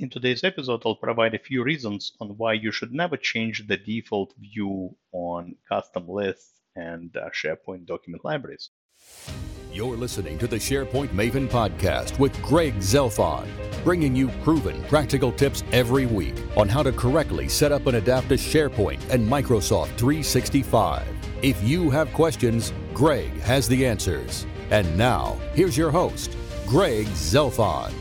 In today's episode, I'll provide a few reasons on why you should never change the default view on custom lists and uh, SharePoint document libraries. You're listening to the SharePoint Maven podcast with Greg Zelfond, bringing you proven practical tips every week on how to correctly set up and adapt to SharePoint and Microsoft 365. If you have questions, Greg has the answers. And now, here's your host, Greg Zelfond.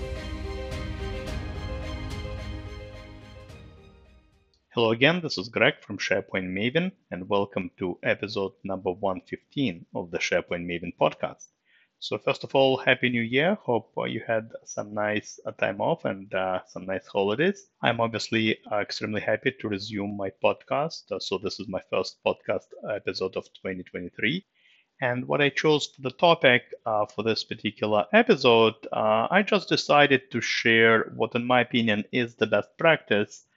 Hello again, this is Greg from SharePoint Maven, and welcome to episode number 115 of the SharePoint Maven podcast. So, first of all, Happy New Year. Hope uh, you had some nice uh, time off and uh, some nice holidays. I'm obviously uh, extremely happy to resume my podcast. Uh, so, this is my first podcast episode of 2023. And what I chose for the topic uh, for this particular episode, I just decided to share what, in my opinion, is the best practice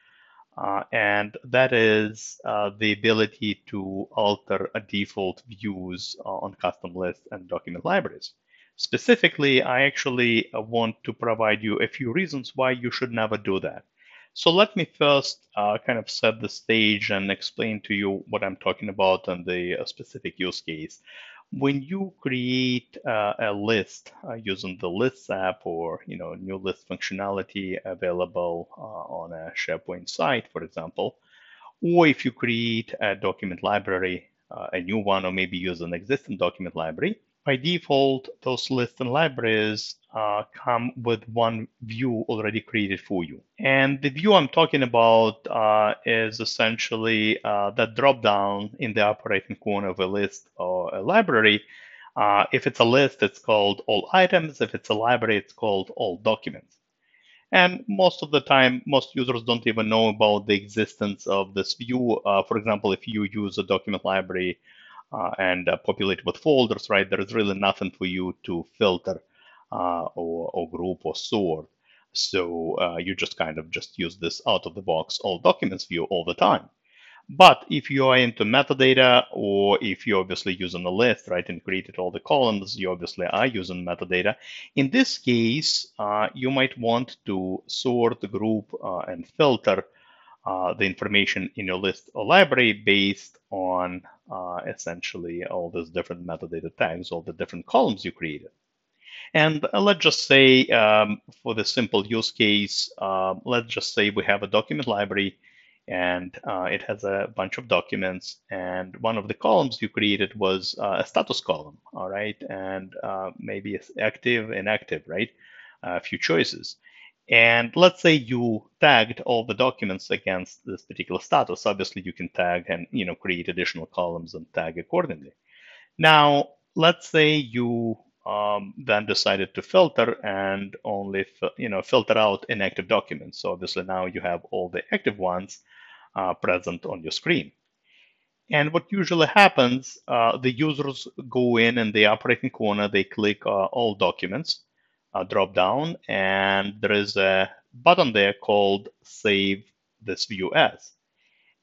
uh, and that is uh, the ability to alter a default views uh, on custom lists and document libraries. Specifically, I actually uh, want to provide you a few reasons why you should never do that. So let me first uh, kind of set the stage and explain to you what I'm talking about and the uh, specific use case when you create uh, a list uh, using the lists app or you know new list functionality available uh, on a sharepoint site for example or if you create a document library uh, a new one or maybe use an existing document library by default, those lists and libraries uh, come with one view already created for you. And the view I'm talking about uh, is essentially uh, that drop down in the upper right hand corner of a list or a library. Uh, if it's a list, it's called all items. If it's a library, it's called all documents. And most of the time, most users don't even know about the existence of this view. Uh, for example, if you use a document library and populate with folders, right? There is really nothing for you to filter uh, or, or, group or sort. So you just kind of just use this out of the box all documents view all the time. But if you are into metadata or if you're obviously using a list, right, and created all the columns, you obviously are using metadata. In this case, uh, you might want to sort, group, uh, and filter uh, the information in your list or library based on uh, essentially all these different metadata tags, all the different columns you created. And uh, let's just say um, for the simple use case, uh, let's just say we have a document library and uh, it has a bunch of documents. And one of the columns you created was uh, a status column, all right? And maybe it's active, inactive, right? A few choices. And let's say you tagged all the documents against this particular status. Obviously, you can tag and you know create additional columns and tag accordingly. Now, let's say you um, then decided to filter and only you know filter out inactive documents. So obviously now you have all the active ones uh, present on your screen. And what usually happens, uh, the users go in in the operating corner, they click uh, all documents uh, drop down and there is a button there called save this view as.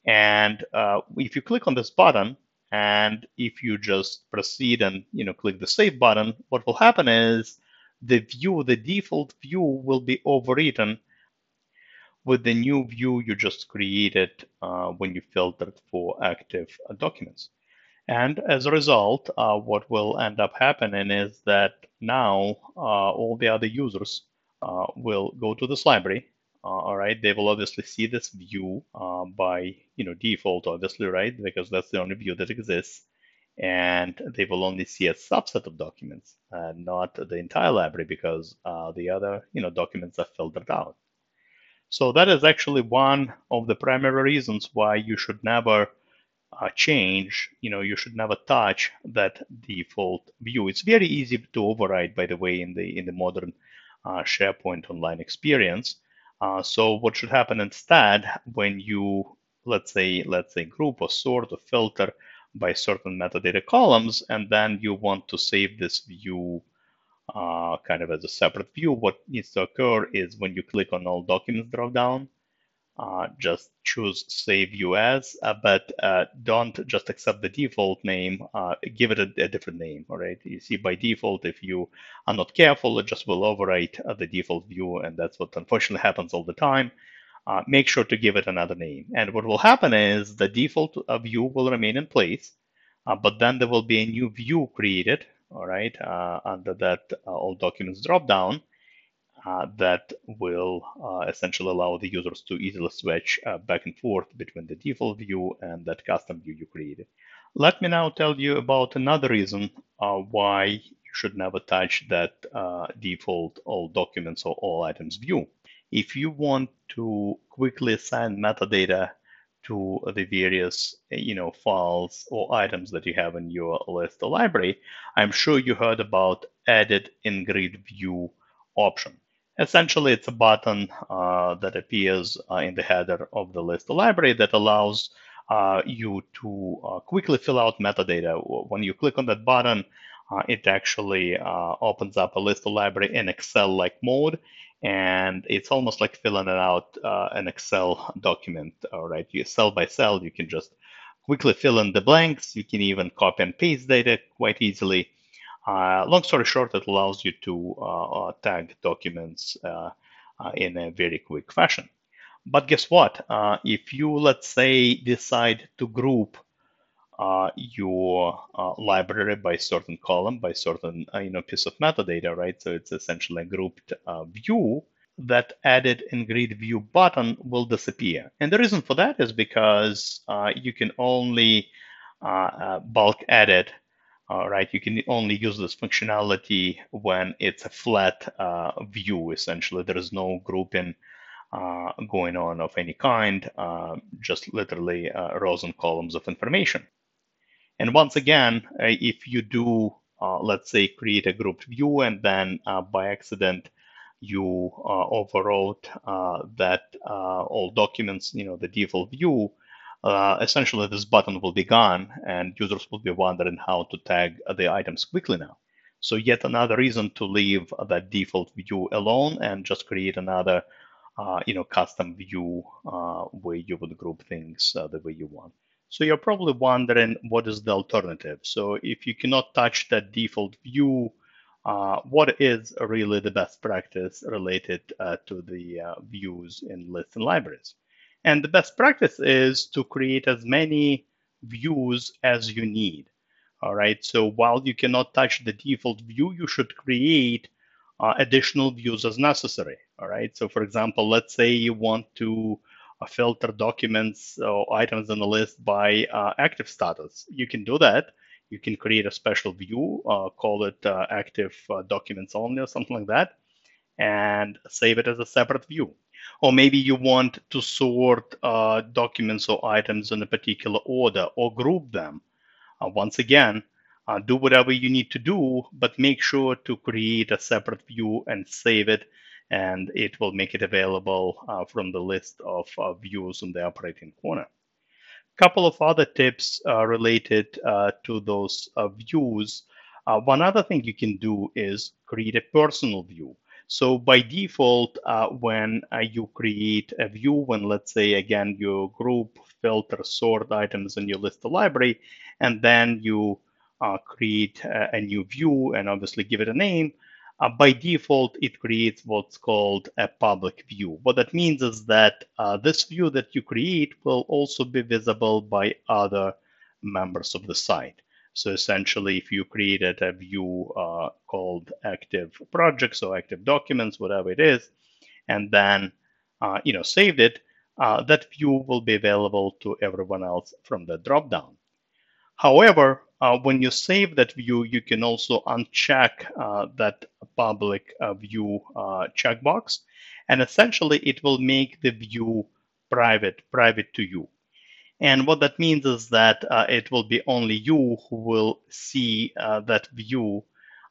And uh, if you click on this button and if you just proceed and you know click the save button, what will happen is the view, the default view will be overwritten with the new view you just created uh, when you filtered for active uh, documents. And as a result, uh, what will end up happening is that now uh, all the other users uh, will go to this library. Uh, all right, they will obviously see this view uh, by you know default, obviously, right? Because that's the only view that exists, and they will only see a subset of documents, and not the entire library, because uh, the other you know documents are filtered out. So that is actually one of the primary reasons why you should never uh, change, you know, you should never touch that default view. It's very easy to override, by the way, in the in the modern uh, SharePoint Online experience. Uh, so what should happen instead when you, let's say, let's say group or sort or filter by certain metadata columns, and then you want to save this view uh, kind of as a separate view, what needs to occur is when you click on all documents dropdown, just choose save as, uh, but uh, don't just accept the default name, uh, give it a, a, different name, all right? You see by default, if you are not careful, it just will overwrite uh, the default view, and that's what unfortunately happens all the time. Uh, make sure to give it another name. And what will happen is the default view will remain in place, but then there will be a new view created, all right, under that all documents dropdown, uh, that will uh, essentially allow the users to easily switch uh, back and forth between the default view and that custom view you created. Let me now tell you about another reason uh, why you should never touch that uh, default all documents or all items view. If you want to quickly assign metadata to the various you know files or items that you have in your list or library, I'm sure you heard about edit in grid view option. Essentially, it's a button uh, that appears uh, in the header of the list library that allows uh, you to uh, quickly fill out metadata. When you click on that button, uh, it actually uh, opens up a list library in Excel-like mode, and it's almost like filling out an Excel document. All right, you cell by cell, you can just quickly fill in the blanks. You can even copy and paste data quite easily. Uh, long story short, it allows you to uh, uh, tag documents in a very quick fashion. But guess what? if you, let's say, decide to group uh, your uh, library by certain column, by certain uh, you know piece of metadata, right? So it's essentially a grouped view. That edit in grid view button will disappear, and the reason for that is because you can only bulk edit uh, right? You can only use this functionality when it's a flat uh, view, essentially. There is no grouping uh, going on of any kind, uh, just literally uh, rows and columns of information. And once again, uh, if you do, let's say, create a grouped view and then by accident you overwrote that all documents, you know, the default view, uh, essentially this button will be gone and users will be wondering how to tag the items quickly now. So yet another reason to leave that default view alone and just create another uh, you know, custom view uh, where you would group things uh, the way you want. So you're probably wondering what is the alternative. So if you cannot touch that default view, uh, what is really the best practice related uh, to the uh, views in lists and libraries? And the best practice is to create as many views as you need. All right. So while you cannot touch the default view, you should create uh, additional views as necessary. All right. So for example, let's say you want to uh, filter documents or items in the list by uh, active status. You can do that. You can create a special view, uh, call it uh, active uh, documents only or something like that, and save it as a separate view. Or maybe you want to sort uh, documents or items in a particular order or group them. Uh, once again, uh, do whatever you need to do, but make sure to create a separate view and save it, and it will make it available uh, from the list of uh, views in the operating corner. A couple of other tips uh, related to those views. one other thing you can do is create a personal view. So by default, uh, when uh, you create a view, when let's say again you group, filter, sort items in your list library, and then you uh, create a, a, new view and obviously give it a name, uh, by default, it creates what's called a public view. What that means is that uh, this view that you create will also be visible by other members of the site. So essentially, if you created a view uh, called active projects or active documents, whatever it is, and then uh, you know saved it, uh, that view will be available to everyone else from the dropdown. However, uh, when you save that view, you can also uncheck uh, that public uh, view checkbox, and essentially it will make the view private, private to you. And what that means is that uh, it will be only you who will see uh, that view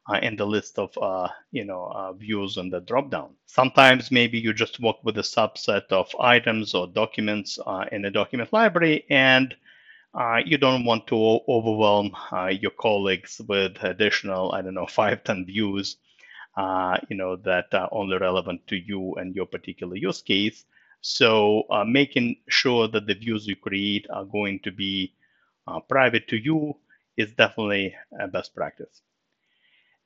uh, in the list of uh, you know uh, views on the dropdown. Sometimes maybe you just work with a subset of items or documents uh, in a document library, and you don't want to overwhelm your colleagues with additional I don't know five ten views, you know that are only relevant to you and your particular use case. So uh, making sure that the views you create are going to be uh, private to you is definitely a best practice.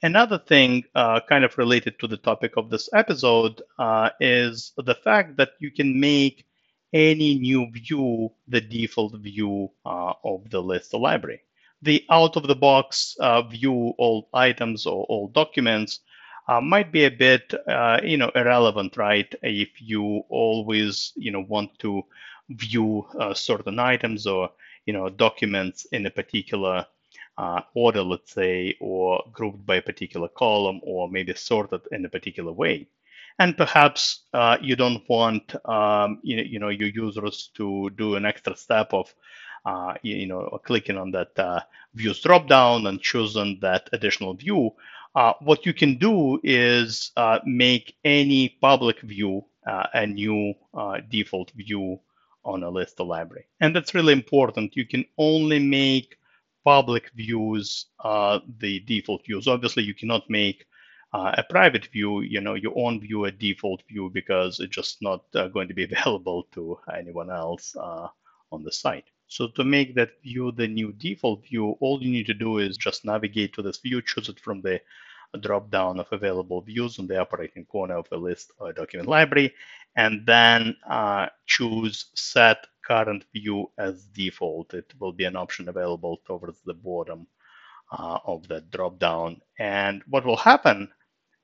Another thing, uh, kind of related to the topic of this episode, uh, is the fact that you can make any new view the default view uh, of the list library. The out of the box uh, view all items or all documents uh, might be a bit, uh, you know, irrelevant, right? If you always, you know, want to view certain items or, you know, documents in a particular uh, order, let's say, or grouped by a particular column, or maybe sorted in a particular way. And perhaps uh, you don't want um, you, know, you know your users to do an extra step of uh, you, know clicking on that uh, views dropdown and choosing that additional view. Uh, what you can do is uh, make any public view a new default view on a list of library. And that's really important. You can only make public views uh, the default views. Obviously, you cannot make uh, a private view, you know, your own view a default view because it's just not uh, going to be available to anyone else uh, on the site. So to make that view the new default view, all you need to do is just navigate to this view, choose it from the drop down of available views on the upper right hand corner of the list or document library, and then uh, choose set current view as default. It will be an option available towards the bottom uh, of the drop down. And what will happen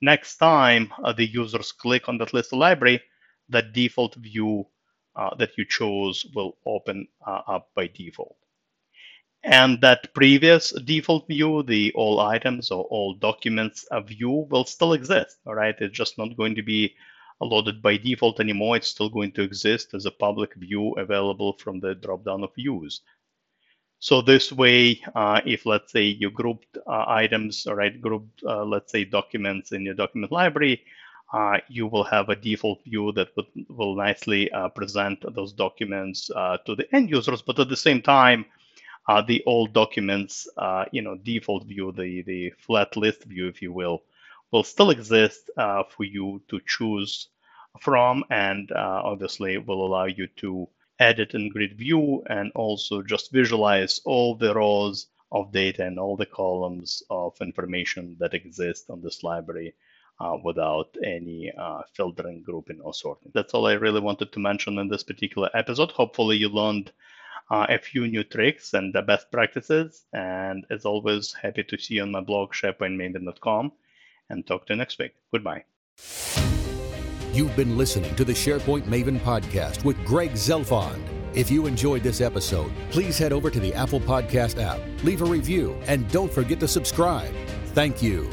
next time uh, the users click on that list library, the default view uh, that you chose will open uh, up by default. And that previous default view, the all items or all documents view will still exist, all right? It's just not going to be loaded by default anymore. It's still going to exist as a public view available from the dropdown of views. So this way, uh, if let's say you grouped uh, items, all right, grouped, uh, let's say documents in your document library, uh, you will have a default view that would, will nicely uh, present those documents uh, to the end users. But at the same time, the old documents, you know, default view, the, the flat list view, if you will, will still exist uh, for you to choose from and uh, obviously will allow you to edit in grid view and also just visualize all the rows of data and all the columns of information that exist on this library uh, without any uh, filtering, grouping, or sorting. That's all I really wanted to mention in this particular episode. Hopefully, you learned uh, a few new tricks and the best practices. And as always, happy to see you on my blog, sharepointmaven.com and talk to you next week. Goodbye. You've been listening to the SharePoint Maven podcast with Greg Zelfond. If you enjoyed this episode, please head over to the Apple Podcast app, leave a review, and don't forget to subscribe. Thank you.